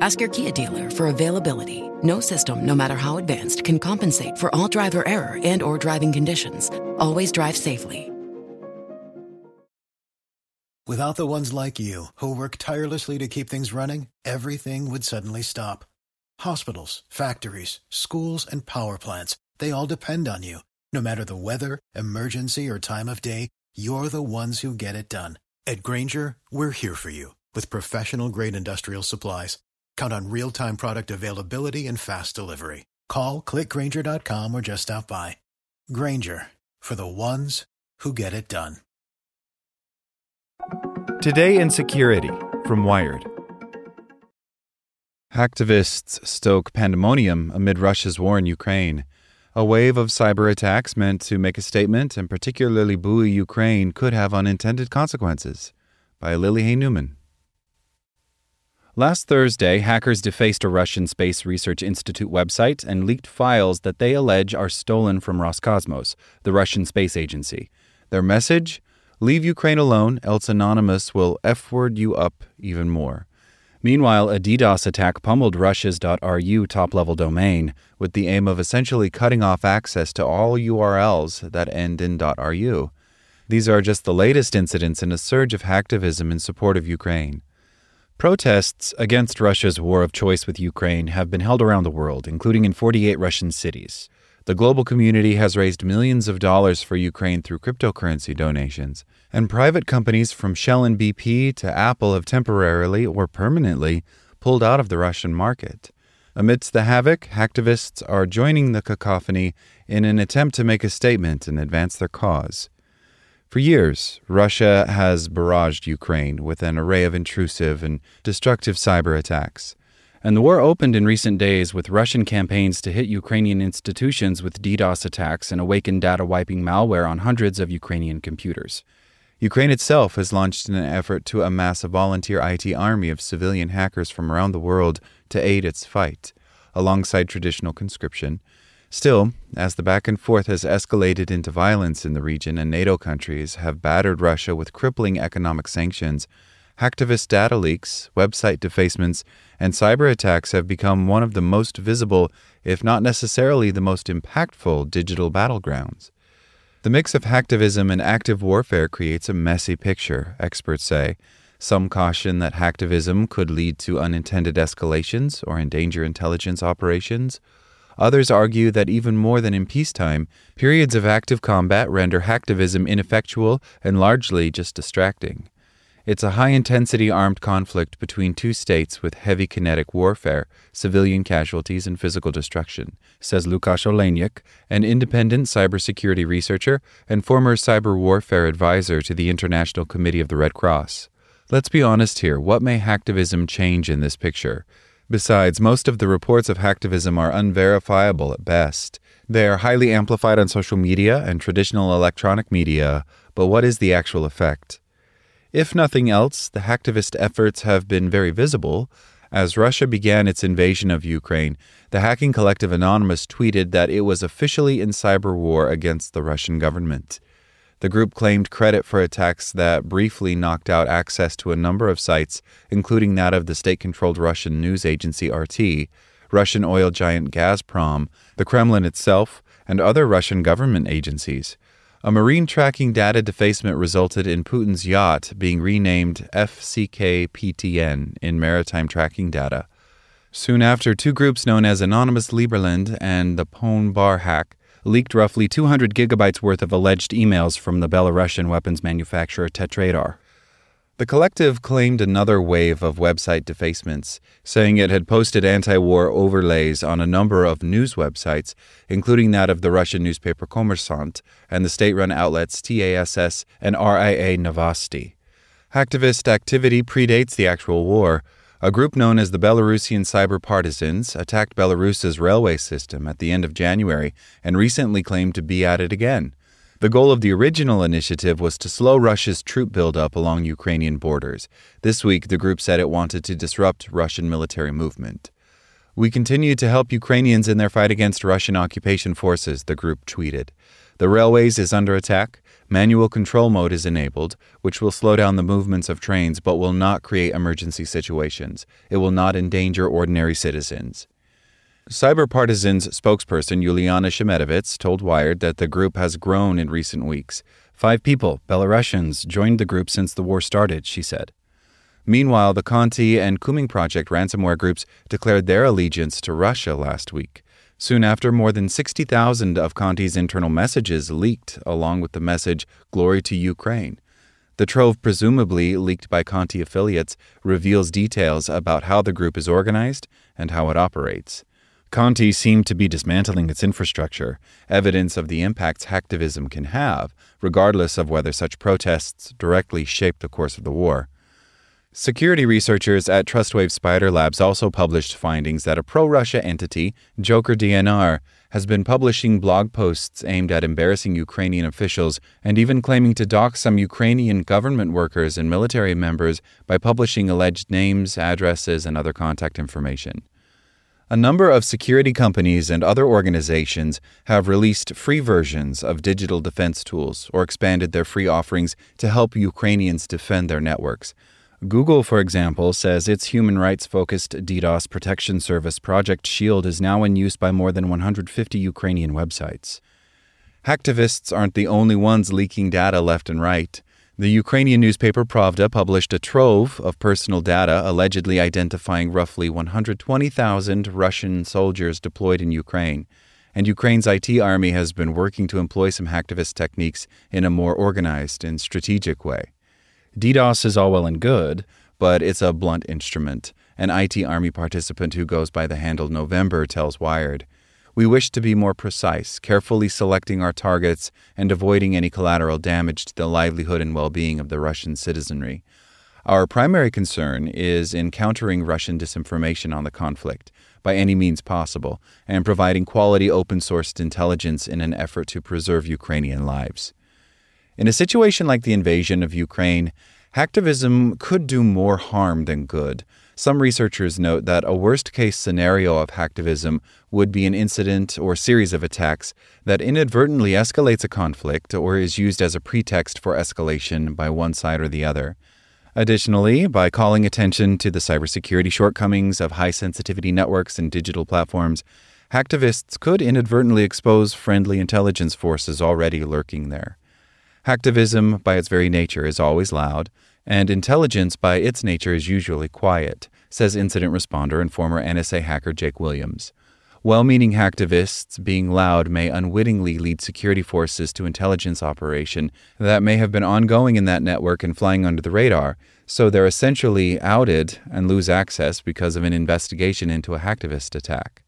Ask your Kia dealer for availability. No system, no matter how advanced, can compensate for all driver error and or driving conditions. Always drive safely. Without the ones like you, who work tirelessly to keep things running, everything would suddenly stop. Hospitals, factories, schools, and power plants, they all depend on you. No matter the weather, emergency, or time of day, you're the ones who get it done. At Grainger, we're here for you with professional grade industrial supplies. Count on real time product availability and fast delivery. Call clickgrainger.com or just stop by. Grainger for the ones who get it done. Today in Security from Wired. Hacktivists stoke pandemonium amid Russia's war in Ukraine. A wave of cyber attacks meant to make a statement and particularly buoy Ukraine could have unintended consequences. By Lily Hay Newman. Last Thursday, hackers defaced a Russian Space Research Institute website and leaked files that they allege are stolen from Roscosmos, the Russian space agency. Their message? Leave Ukraine alone, else Anonymous will F word you up even more. Meanwhile, a DDoS attack pummeled Russia's .ru top-level domain with the aim of essentially cutting off access to all URLs that end in .ru. These are just the latest incidents in a surge of hacktivism in support of Ukraine. Protests against Russia's war of choice with Ukraine have been held around the world, including in 48 Russian cities. The global community has raised millions of dollars for Ukraine through cryptocurrency donations, and private companies from Shell and BP to Apple have temporarily or permanently pulled out of the Russian market. Amidst the havoc, hacktivists are joining the cacophony in an attempt to make a statement and advance their cause. For years, Russia has barraged Ukraine with an array of intrusive and destructive cyber attacks. And the war opened in recent days with Russian campaigns to hit Ukrainian institutions with DDoS attacks and awaken data wiping malware on hundreds of Ukrainian computers. Ukraine itself has launched an effort to amass a volunteer IT army of civilian hackers from around the world to aid its fight, alongside traditional conscription. Still, as the back and forth has escalated into violence in the region and NATO countries have battered Russia with crippling economic sanctions, hacktivist data leaks, website defacements, and cyber attacks have become one of the most visible, if not necessarily the most impactful, digital battlegrounds. The mix of hacktivism and active warfare creates a messy picture, experts say. Some caution that hacktivism could lead to unintended escalations or endanger intelligence operations. Others argue that even more than in peacetime, periods of active combat render hacktivism ineffectual and largely just distracting. It's a high intensity armed conflict between two states with heavy kinetic warfare, civilian casualties, and physical destruction, says Lukasz Olejnik, an independent cybersecurity researcher and former cyber warfare advisor to the International Committee of the Red Cross. Let's be honest here what may hacktivism change in this picture? Besides, most of the reports of hacktivism are unverifiable at best. They are highly amplified on social media and traditional electronic media, but what is the actual effect? If nothing else, the hacktivist efforts have been very visible. As Russia began its invasion of Ukraine, the hacking collective Anonymous tweeted that it was officially in cyber war against the Russian government. The group claimed credit for attacks that briefly knocked out access to a number of sites, including that of the state controlled Russian news agency RT, Russian oil giant Gazprom, the Kremlin itself, and other Russian government agencies. A marine tracking data defacement resulted in Putin's yacht being renamed FCKPTN in maritime tracking data. Soon after, two groups known as Anonymous Liberland and the Pwn Bar hack leaked roughly 200 gigabytes worth of alleged emails from the Belarusian weapons manufacturer Tetraedr. The collective claimed another wave of website defacements, saying it had posted anti war overlays on a number of news websites, including that of the Russian newspaper Kommersant and the state run outlets TASS and RIA Novosti. Hacktivist activity predates the actual war. A group known as the Belarusian Cyber Partisans attacked Belarus's railway system at the end of January and recently claimed to be at it again. The goal of the original initiative was to slow Russia's troop buildup along Ukrainian borders. This week, the group said it wanted to disrupt Russian military movement. We continue to help Ukrainians in their fight against Russian occupation forces, the group tweeted. The railways is under attack. Manual control mode is enabled, which will slow down the movements of trains but will not create emergency situations. It will not endanger ordinary citizens. Cyber Partisans spokesperson Yuliana Shemetovets told Wired that the group has grown in recent weeks. Five people, Belarusians, joined the group since the war started, she said. Meanwhile, the Conti and Cooming Project ransomware groups declared their allegiance to Russia last week. Soon after, more than 60,000 of Conti's internal messages leaked, along with the message, Glory to Ukraine. The trove, presumably leaked by Conti affiliates, reveals details about how the group is organized and how it operates. Conti seemed to be dismantling its infrastructure, evidence of the impacts hacktivism can have, regardless of whether such protests directly shape the course of the war. Security researchers at Trustwave Spider Labs also published findings that a pro Russia entity, Joker DNR, has been publishing blog posts aimed at embarrassing Ukrainian officials and even claiming to dox some Ukrainian government workers and military members by publishing alleged names, addresses, and other contact information. A number of security companies and other organizations have released free versions of digital defense tools or expanded their free offerings to help Ukrainians defend their networks. Google, for example, says its human rights focused DDoS protection service Project Shield is now in use by more than 150 Ukrainian websites. Hacktivists aren't the only ones leaking data left and right. The Ukrainian newspaper Pravda published a trove of personal data allegedly identifying roughly 120,000 Russian soldiers deployed in Ukraine, and Ukraine's IT army has been working to employ some hacktivist techniques in a more organized and strategic way. DDoS is all well and good, but it's a blunt instrument. An IT army participant who goes by the handle November tells Wired. We wish to be more precise, carefully selecting our targets and avoiding any collateral damage to the livelihood and well being of the Russian citizenry. Our primary concern is in countering Russian disinformation on the conflict by any means possible and providing quality open sourced intelligence in an effort to preserve Ukrainian lives. In a situation like the invasion of Ukraine, hacktivism could do more harm than good. Some researchers note that a worst case scenario of hacktivism would be an incident or series of attacks that inadvertently escalates a conflict or is used as a pretext for escalation by one side or the other. Additionally, by calling attention to the cybersecurity shortcomings of high sensitivity networks and digital platforms, hacktivists could inadvertently expose friendly intelligence forces already lurking there. Hacktivism, by its very nature, is always loud, and intelligence, by its nature, is usually quiet, says incident responder and former NSA hacker Jake Williams. Well meaning hacktivists being loud may unwittingly lead security forces to intelligence operation that may have been ongoing in that network and flying under the radar, so they're essentially outed and lose access because of an investigation into a hacktivist attack.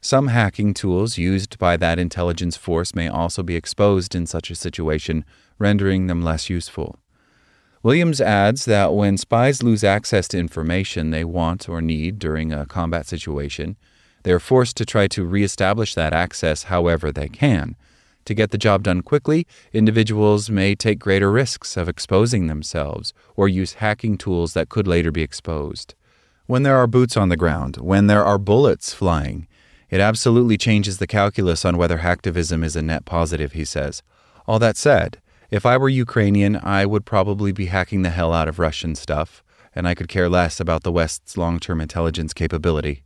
Some hacking tools used by that intelligence force may also be exposed in such a situation, rendering them less useful. Williams adds that when spies lose access to information they want or need during a combat situation, they are forced to try to reestablish that access however they can. To get the job done quickly, individuals may take greater risks of exposing themselves or use hacking tools that could later be exposed. When there are boots on the ground, when there are bullets flying, it absolutely changes the calculus on whether hacktivism is a net positive, he says. All that said, if I were Ukrainian, I would probably be hacking the hell out of Russian stuff, and I could care less about the West's long term intelligence capability.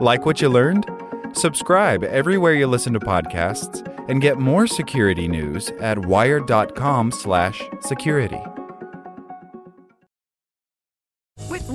Like what you learned? Subscribe everywhere you listen to podcasts and get more security news at wired.com/security.